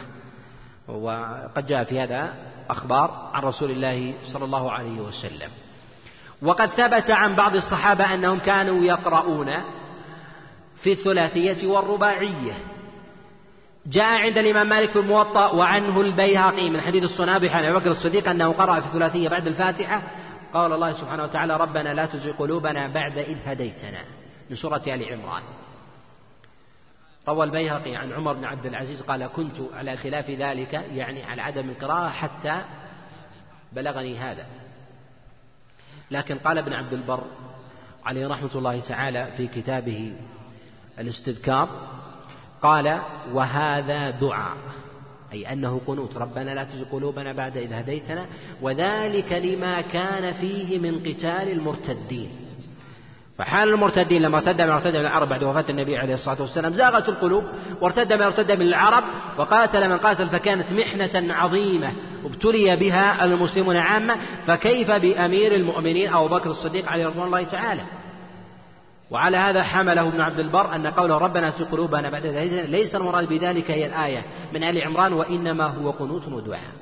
وقد جاء في هذا أخبار عن رسول الله صلى الله عليه وسلم. وقد ثبت عن بعض الصحابة أنهم كانوا يقرؤون في الثلاثية والرباعية. جاء عند الإمام مالك في الموطأ وعنه البيهقي من حديث الصنابح عن بكر الصديق أنه قرأ في الثلاثية بعد الفاتحة قال الله سبحانه وتعالى ربنا لا تزغ قلوبنا بعد إذ هديتنا من سورة آل عمران. روى البيهقي عن عمر بن عبد العزيز قال كنت على خلاف ذلك يعني على عدم القراءة حتى بلغني هذا. لكن قال ابن عبد البر عليه رحمة الله تعالى في كتابه الاستذكار قال وهذا دعاء. أي أنه قنوت. ربنا لا تزغ قلوبنا بعد إذ هديتنا وذلك لما كان فيه من قتال المرتدين. فحال المرتدين لما ارتد من ارتد من العرب بعد وفاة النبي عليه الصلاة والسلام زاغت القلوب وارتد من ارتد من العرب وقاتل من قاتل فكانت محنة عظيمة. ابتلي بها المسلمون عامة. فكيف بأمير المؤمنين أبو بكر الصديق عليه رضوان الله تعالى؟ وعلى هذا حمله ابن عبد البر أن قوله ربنا في قلوبنا بعد ذلك ليس المراد بذلك هي الآية من آل عمران وإنما هو قنوت ودعاء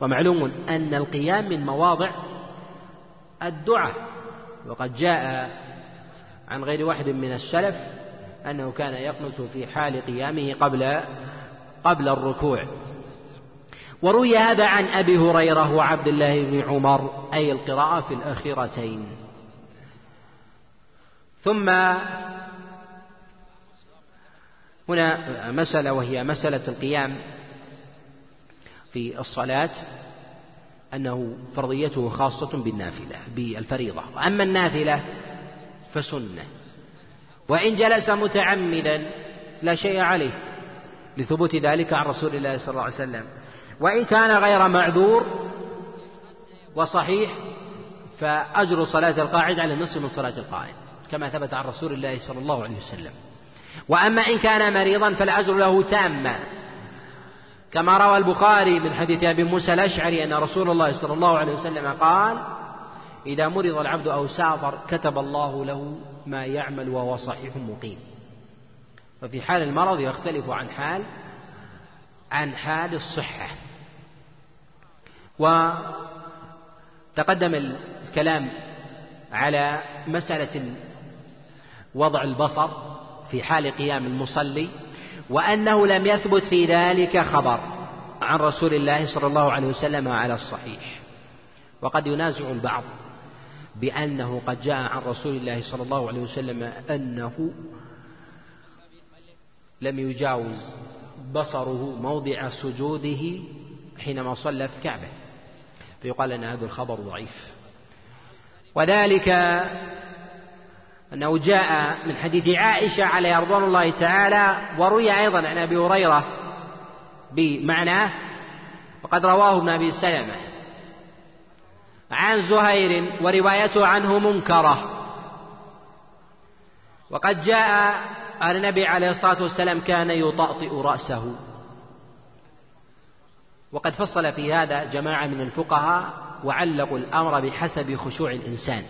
ومعلوم أن القيام من مواضع الدعاء وقد جاء عن غير واحد من السلف أنه كان يقنت في حال قيامه قبل قبل الركوع. وروي هذا عن أبي هريرة وعبد الله بن عمر أي القراءة في الأخيرتين. ثم هنا مسألة وهي مسألة القيام في الصلاة أنه فرضيته خاصة بالنافلة بالفريضة. أما النافلة فسنة. وإن جلس متعمدا لا شيء عليه لثبوت ذلك عن رسول الله صلى الله عليه وسلم. وإن كان غير معذور وصحيح فأجر صلاة القاعد على النصف من صلاة القائم. كما ثبت عن رسول الله صلى الله عليه وسلم. وأما إن كان مريضا فالأجر له تاما كما روى البخاري من حديث أبي موسى الأشعري أن رسول الله صلى الله عليه وسلم قال إذا مرض العبد أو سافر كتب الله له ما يعمل وهو صحيح مقيم. وفي حال المرض يختلف عن حال عن حال الصحة. وتقدم الكلام على مسألة وضع البصر في حال قيام المصلي وأنه لم يثبت في ذلك خبر عن رسول الله صلى الله عليه وسلم على الصحيح. وقد ينازع البعض بأنه قد جاء عن رسول الله صلى الله عليه وسلم أنه لم يجاوز بصره موضع سجوده حينما صلى في كعبة. فيقال أن هذا الخبر ضعيف. وذلك أنه جاء من حديث عائشة عليه رضوان الله تعالى وروي أيضا عن أبي هريرة بمعناه وقد رواه ابن أبي سلمة. عن زهير وروايته عنه منكرة. وقد جاء أن النبي عليه الصلاة والسلام كان يطأطئ رأسه. وقد فصل في هذا جماعة من الفقهاء وعلقوا الأمر بحسب خشوع الإنسان.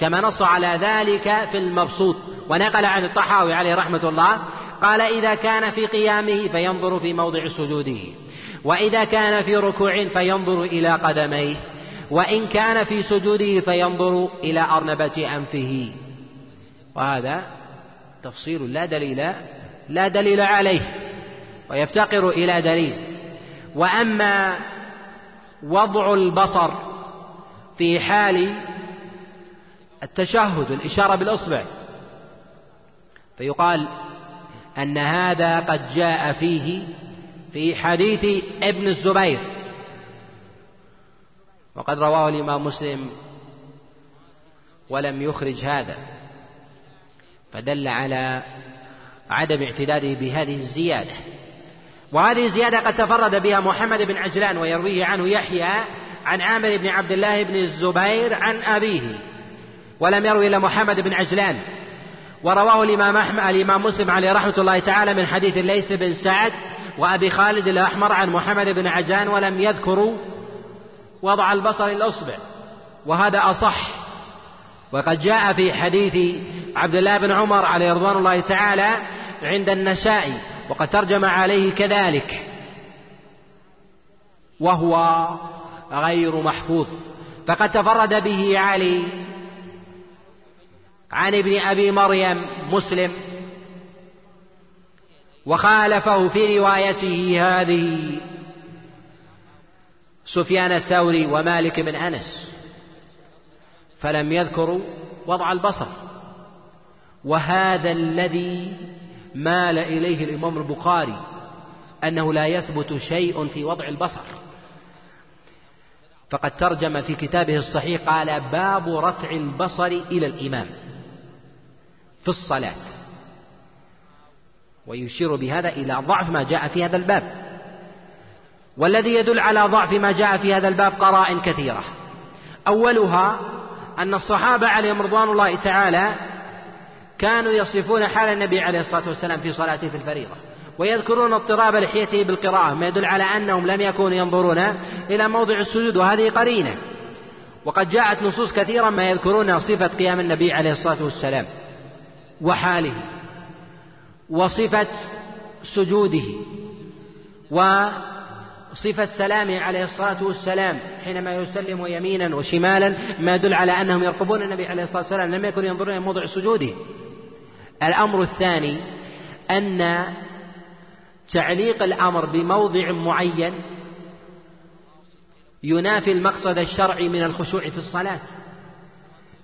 كما نص على ذلك في المبسوط ونقل عن الطحاوي عليه رحمة الله قال إذا كان في قيامه فينظر في موضع سجوده وإذا كان في ركوع فينظر إلى قدميه وإن كان في سجوده فينظر إلى أرنبة أنفه. وهذا تفصيل لا دليل لا دليل عليه ويفتقر إلى دليل. وأما وضع البصر في حال التشهد الإشارة بالإصبع. فيقال أن هذا قد جاء فيه في حديث ابن الزبير. وقد رواه الإمام مسلم ولم يخرج هذا. فدل على عدم اعتداده بهذه الزيادة. وهذه الزيادة قد تفرد بها محمد بن عجلان ويرويه عنه يحيى عن عامر بن عبد الله بن الزبير عن أبيه. ولم يروي إلا محمد بن عجلان. ورواه الإمام أحمد الإمام مسلم عليه رحمة الله تعالى من حديث الليث بن سعد وأبي خالد الأحمر عن محمد بن عجلان ولم يذكروا وضع البصر الأصبع وهذا أصح. وقد جاء في حديث عبد الله بن عمر عليه رضوان الله تعالى عند النسائي وقد ترجم عليه كذلك. وهو غير محفوظ. فقد تفرد به علي عن ابن أبي مريم مسلم وخالفه في روايته هذه سفيان الثوري ومالك بن أنس فلم يذكروا وضع البصر. وهذا الذي مال إليه الإمام البخاري أنه لا يثبت شيء في وضع البصر. فقد ترجم في كتابه الصحيح قال باب رفع البصر إلى الإمام. في الصلاة. ويشير بهذا إلى ضعف ما جاء في هذا الباب. والذي يدل على ضعف ما جاء في هذا الباب قرائن كثيرة. أولها أن الصحابة عليهم رضوان الله تعالى كانوا يصفون حال النبي عليه الصلاة والسلام في صلاته في الفريضة. ويذكرون اضطراب لحيته بالقراءة ما يدل على أنهم لم يكونوا ينظرون إلى موضع السجود وهذه قرينة. وقد جاءت نصوص كثيرة ما يذكرون صفة قيام النبي عليه الصلاة والسلام. وحاله وصفة سجوده و صفة سلامه عليه الصلاة والسلام حينما يسلم يمينا وشمالا ما يدل على أنهم يرقبون النبي عليه الصلاة والسلام لم يكن ينظرون إلى موضع سجوده. الأمر الثاني أن تعليق الأمر بموضع معين ينافي المقصد الشرعي من الخشوع في الصلاة.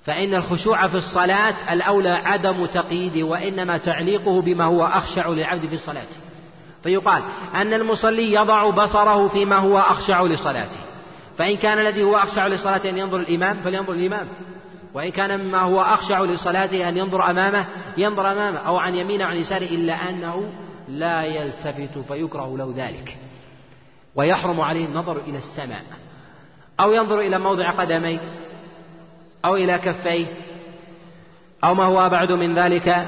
فإن الخشوع في الصلاة الأولى عدم تقييده وإنما تعليقه بما هو أخشع للعبد في صلاته. فيقال أن المصلي يضع بصره فيما هو أخشع لصلاته. فإن كان الذي هو أخشع لصلاته أن ينظر الإمام فلينظر الإمام. وإن كان مما هو أخشع لصلاته أن ينظر أمامه ينظر أمامه أو عن يمينه أو عن يساره إلا أنه لا يلتفت فيكره له ذلك. ويحرم عليه النظر إلى السماء أو ينظر إلى موضع قدميه. أو إلى كفيه أو ما هو أبعد من ذلك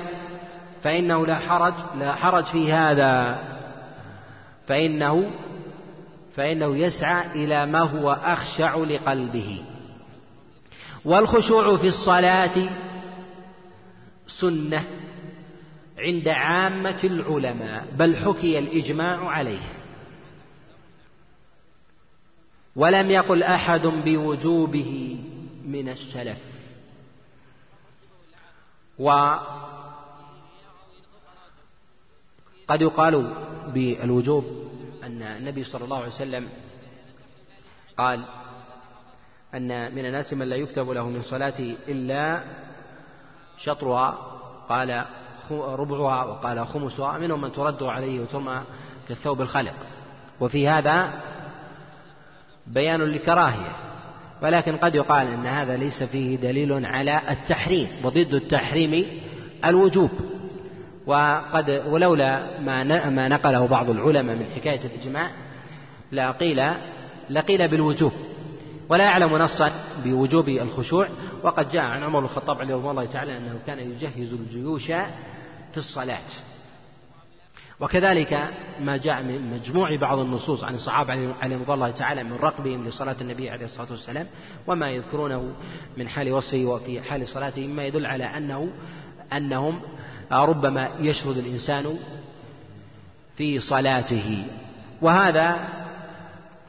فإنه لا حرج لا حرج في هذا. فإنه فإنه يسعى إلى ما هو أخشع لقلبه. والخشوع في الصلاة سنة عند عامة العلماء بل حكي الإجماع عليه. ولم يقل أحد بوجوبه من السلف. وقد يقال بالوجوب أن النبي صلى الله عليه وسلم قال أن من الناس من لا يكتب له من صلاته إلا شطرها قال ربعها وقال خمسها منهم من ترد عليه وترمى كالثوب الخلق وفي هذا بيان لكراهية. ولكن قد يقال أن هذا ليس فيه دليل على التحريم وضد التحريم الوجوب. وقد ولولا ما ما نقله بعض العلماء من حكاية الإجماع لقيل لقيل بالوجوب. ولا يعلم نصا بوجوب الخشوع. وقد جاء عن عمر الخطاب عليه الله تعالى أنه كان يجهز الجيوش في الصلاة. وكذلك ما جاء من مجموع بعض النصوص عن الصحابة عليهم رضي الله تعالى من رقبهم لصلاة النبي عليه الصلاة والسلام وما يذكرونه من حال وصفه وفي حال صلاته مما يدل على أنه أنهم ربما يشرد الإنسان في صلاته. وهذا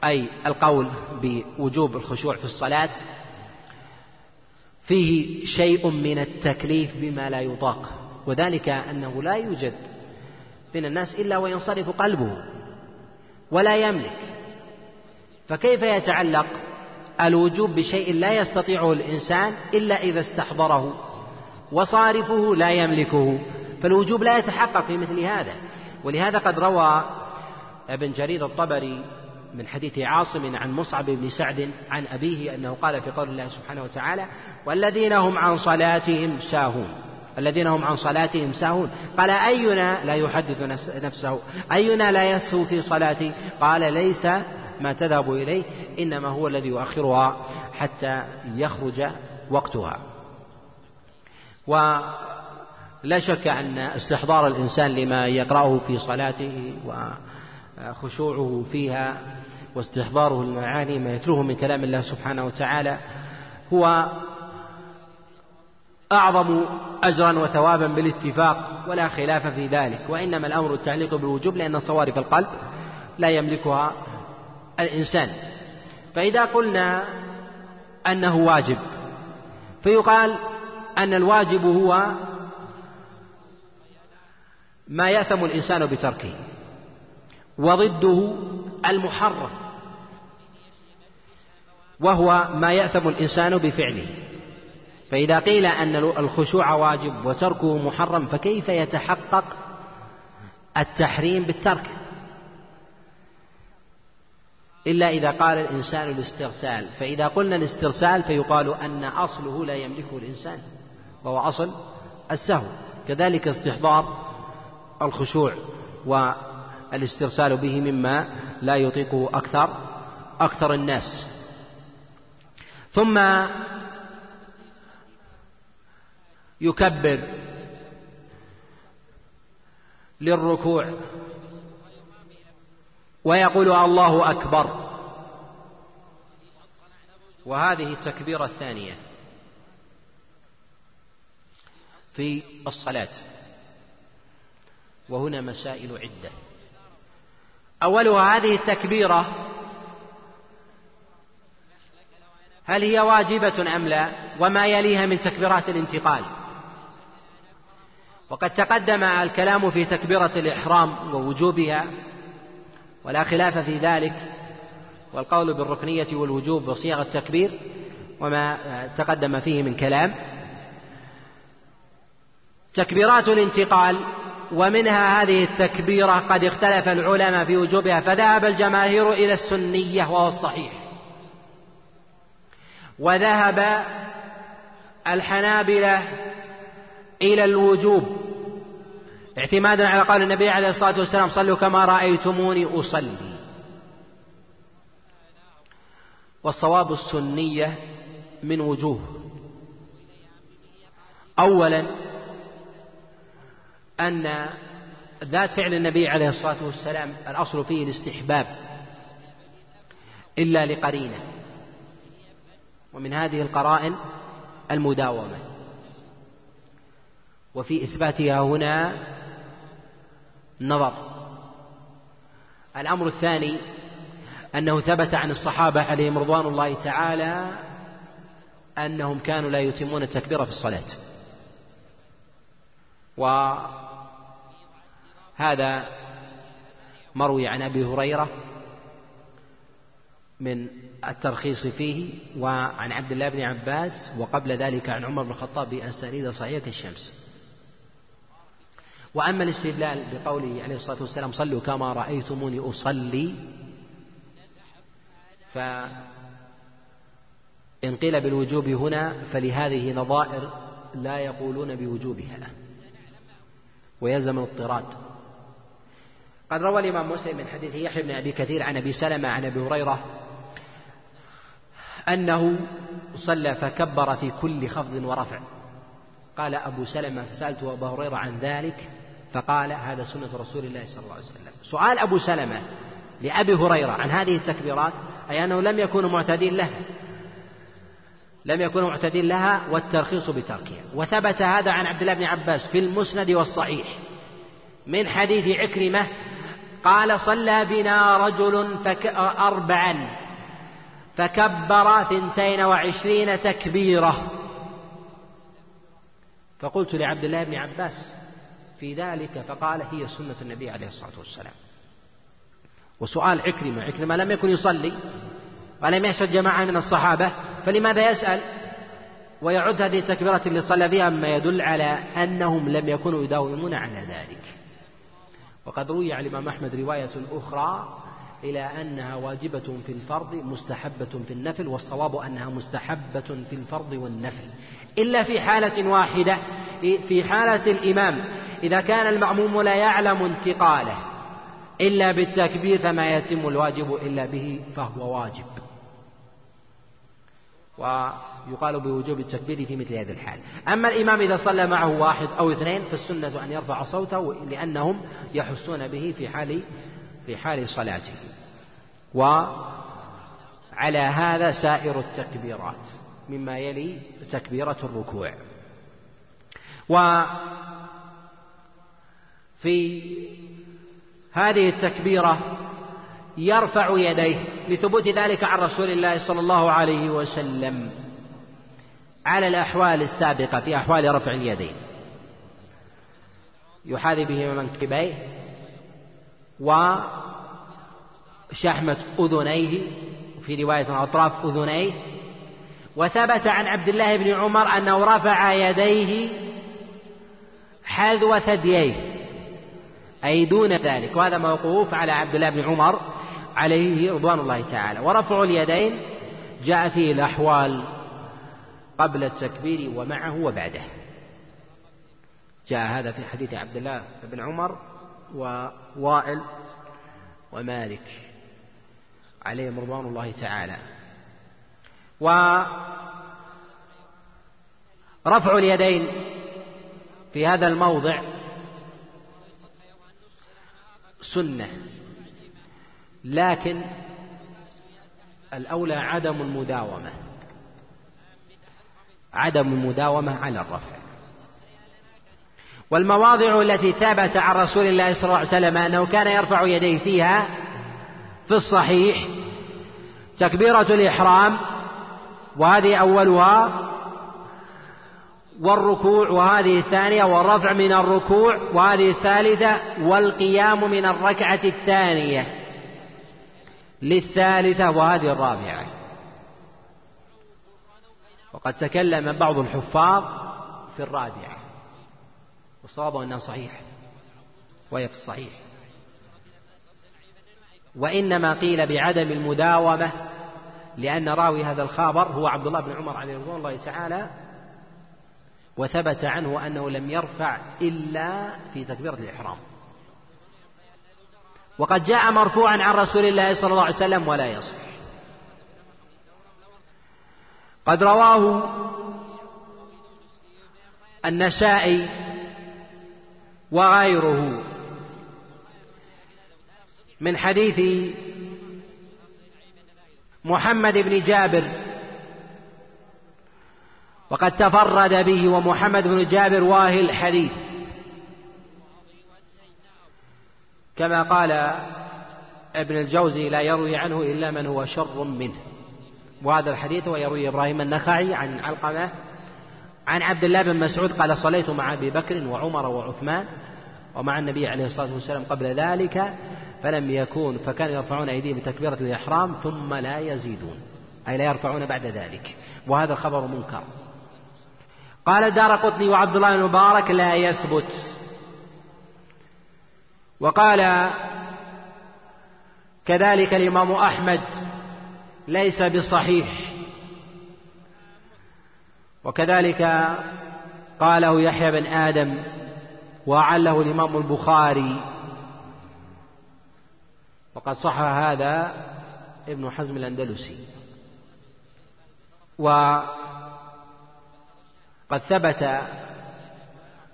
أي القول بوجوب الخشوع في الصلاة فيه شيء من التكليف بما لا يطاق وذلك أنه لا يوجد من الناس إلا وينصرف قلبه ولا يملك. فكيف يتعلق الوجوب بشيء لا يستطيعه الإنسان إلا إذا استحضره وصارفه لا يملكه؟ فالوجوب لا يتحقق في مثل هذا. ولهذا قد روى ابن جرير الطبري من حديث عاصم عن مصعب بن سعد عن أبيه أنه قال في قول الله سبحانه وتعالى والذين هم عن صلاتهم ساهون. الذين هم عن صلاتهم ساهون. قال أينا لا يحدث نفسه؟ أينا لا يسهو في صلاته قال ليس ما تذهب إليه إنما هو الذي يؤخرها حتى يخرج وقتها. ولا شك أن استحضار الإنسان لما يقرأه في صلاته وخشوعه فيها واستحضاره المعاني ما يتلوه من كلام الله سبحانه وتعالى هو أعظم أجرا وثوابا بالاتفاق ولا خلاف في ذلك وإنما الأمر التعليق بالوجوب لأن صوارف القلب لا يملكها الإنسان. فإذا قلنا أنه واجب فيقال أن الواجب هو ما يأثم الإنسان بتركه وضده المحرم وهو ما يأثم الإنسان بفعله. فإذا قيل أن الخشوع واجب وتركه محرم فكيف يتحقق التحريم بالترك؟ إلا إذا قال الإنسان الاسترسال. فإذا قلنا الاسترسال فيقال أن أصله لا يملكه الإنسان وهو أصل السهو. كذلك استحضار الخشوع والاسترسال به مما لا يطيقه أكثر أكثر الناس. ثم يكبر للركوع ويقول الله أكبر وهذه التكبيرة الثانية في الصلاة وهنا مسائل عدة أولها هذه التكبيرة هل هي واجبة أم لا وما يليها من تكبيرات الانتقال وقد تقدم الكلام في تكبيرة الإحرام ووجوبها ولا خلاف في ذلك والقول بالركنية والوجوب وصيغ التكبير وما تقدم فيه من كلام. تكبيرات الانتقال ومنها هذه التكبيرة قد اختلف العلماء في وجوبها فذهب الجماهير إلى السنية وهو الصحيح. وذهب الحنابلة إلى الوجوب. اعتمادا على قول النبي عليه الصلاة والسلام صلوا كما رأيتموني أصلي. والصواب السنية من وجوه أولا أن ذات فعل النبي عليه الصلاة والسلام الأصل فيه الاستحباب إلا لقرينة. ومن هذه القرائن المداومة. وفي إثباتها هنا نظر. الأمر الثاني أنه ثبت عن الصحابة عليهم رضوان الله تعالى أنهم كانوا لا يتمون التكبير في الصلاة. وهذا مروي عن أبي هريرة من الترخيص فيه وعن عبد الله بن عباس وقبل ذلك عن عمر بن الخطاب بأسانيد صحيحة كالشمس وأما الاستدلال بقوله عليه الصلاة والسلام صلوا كما رأيتموني أصلي فإن قيل بالوجوب هنا فلهذه نظائر لا يقولون بوجوبها. ويلزم الاضطراد. قد روى الإمام مسلم من حديث يحيى بن أبي كثير عن أبي سلمة عن أبي هريرة أنه صلى فكبر في كل خفض ورفع. قال أبو سلمة فسألت أبا هريرة عن ذلك فقال هذا سنة رسول الله صلى الله عليه وسلم. سؤال أبو سلمة لأبي هريرة عن هذه التكبيرات أي أنه لم يكونوا معتدين لها. لم يكونوا معتدين لها والترخيص بتركها. وثبت هذا عن عبد الله بن عباس في المسند والصحيح. من حديث عكرمة قال صلى بنا رجل فك أربعا فكبر ثنتين وعشرين تكبيرة. فقلت لعبد الله بن عباس في ذلك فقال هي سنة النبي عليه الصلاة والسلام. وسؤال عكرمة عكرمة لم يكن يصلي ولم يشهد جماعة من الصحابة فلماذا يسأل؟ ويعد هذه التكبيرات اللي صلى بها مما يدل على أنهم لم يكونوا يداومون على ذلك. وقد روي عن الإمام أحمد رواية أخرى إلى أنها واجبة في الفرض مستحبة في النفل والصواب أنها مستحبة في الفرض والنفل. إلا في حالة واحدة في حالة الإمام إذا كان المأموم لا يعلم انتقاله إلا بالتكبير فما يتم الواجب إلا به فهو واجب. ويقال بوجوب التكبير في مثل هذه الحال. أما الإمام إذا صلى معه واحد أو اثنين فالسنة أن يرفع صوته لأنهم يحسون به في حال في حال صلاته. وعلى هذا سائر التكبيرات مما يلي تكبيرة الركوع. وفي هذه التكبيرة يرفع يديه لثبوت ذلك عن رسول الله صلى الله عليه وسلم على الأحوال السابقة في أحوال رفع اليدين. يحاذي به منكبيه وشحمة أذنيه في رواية أطراف أذنيه. وثبت عن عبد الله بن عمر أنه رفع يديه حذو ثدييه. أي دون ذلك. وهذا موقوف على عبد الله بن عمر عليه رضوان الله تعالى. ورفع اليدين جاء فيه الأحوال قبل التكبير ومعه وبعده. جاء هذا في حديث عبد الله بن عمر ووائل ومالك عليهم رضوان الله تعالى. ورفع اليدين في هذا الموضع سنة. لكن الأولى عدم المداومة. عدم المداومة على الرفع. والمواضع التي ثبت عن رسول الله صلى الله عليه وسلم أنه كان يرفع يديه فيها في الصحيح تكبيرة الإحرام وهذه أولها والركوع وهذه الثانية والرفع من الركوع وهذه الثالثة والقيام من الركعة الثانية. للثالثة وهذه الرابعة. وقد تكلم بعض الحفاظ في الرابعة. والصواب أنها صحيح. وهي في الصحيح وإنما قيل بعدم المداومة لأن راوي هذا الخبر هو عبد الله بن عمر عليه رضوان الله تعالى وثبت عنه أنه لم يرفع إلا في تكبيرة الإحرام. وقد جاء مرفوعا عن رسول الله صلى الله عليه وسلم ولا يصح. قد رواه النسائي وغيره من حديث محمد بن جابر وقد تفرد به ومحمد بن جابر واهي الحديث. كما قال ابن الجوزي لا يروي عنه إلا من هو شر منه. وهذا الحديث ويروي إبراهيم النخعي عن علقمة عن عبد الله بن مسعود قال صليت مع أبي بكر وعمر وعثمان ومع النبي عليه الصلاة والسلام قبل ذلك فلم يكون فكانوا يرفعون أيديهم بتكبيرة الإحرام ثم لا يزيدون. أي لا يرفعون بعد ذلك. وهذا خبر منكر. قال دار قطني وعبد الله بن مبارك لا يثبت. وقال كذلك الإمام أحمد ليس بصحيح. وكذلك قاله يحيى بن آدم وعله الإمام البخاري. وقد صح هذا ابن حزم الأندلسي. وقد ثبت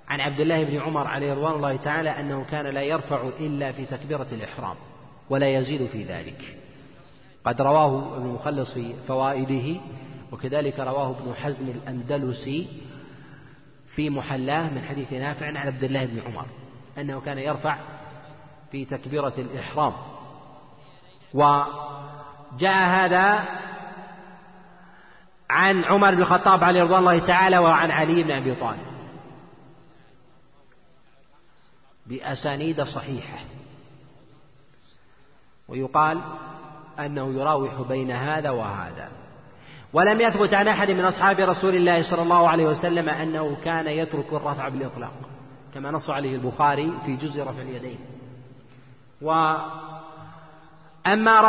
عن عبد الله بن عمر عليه رضوان الله تعالى أنه كان لا يرفع إلا في تكبيرة الإحرام ولا يزيد في ذلك. قد رواه ابن مخلص في فوائده وكذلك رواه ابن حزم الأندلسي في محلاه من حديث نافع عن عبد الله بن عمر أنه كان يرفع في تكبيرة الإحرام. وجاء هذا عن عمر بن الخطاب عليه رضوان الله تعالى وعن علي بن أبي طالب. بأسانيد صحيحة. ويقال أنه يراوح بين هذا وهذا. ولم يثبت عن أحد من أصحاب رسول الله صلى الله عليه وسلم أنه كان يترك الرفع بالإطلاق. كما نص عليه البخاري في جزء رفع اليدين. وأما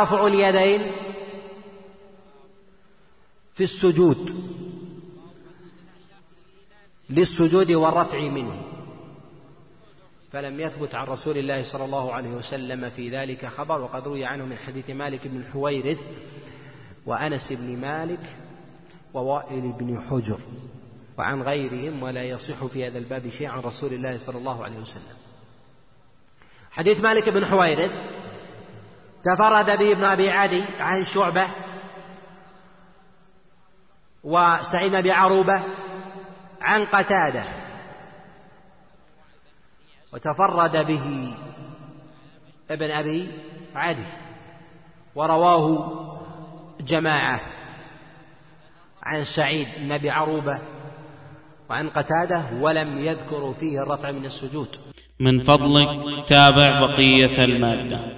رفع اليدين في السجود للسجود والرفع منه. فلم يثبت عن رسول الله صلى الله عليه وسلم في ذلك خبر وقد روي عنه من حديث مالك بن الحويرث وأنس بن مالك ووائل بن حجر وعن غيرهم ولا يصح في هذا الباب شيء عن رسول الله صلى الله عليه وسلم. حديث مالك بن حويرث تفرد به ابن أبي عدي عن شعبة وسعيد بن عروبة عن قتادة وتفرد به ابن أبي عدي ورواه جماعة عن سعيد بن أبي عروبة وعن قتادة ولم يذكروا فيه الرفع من السجود. من فضلك تابع بقية المادة.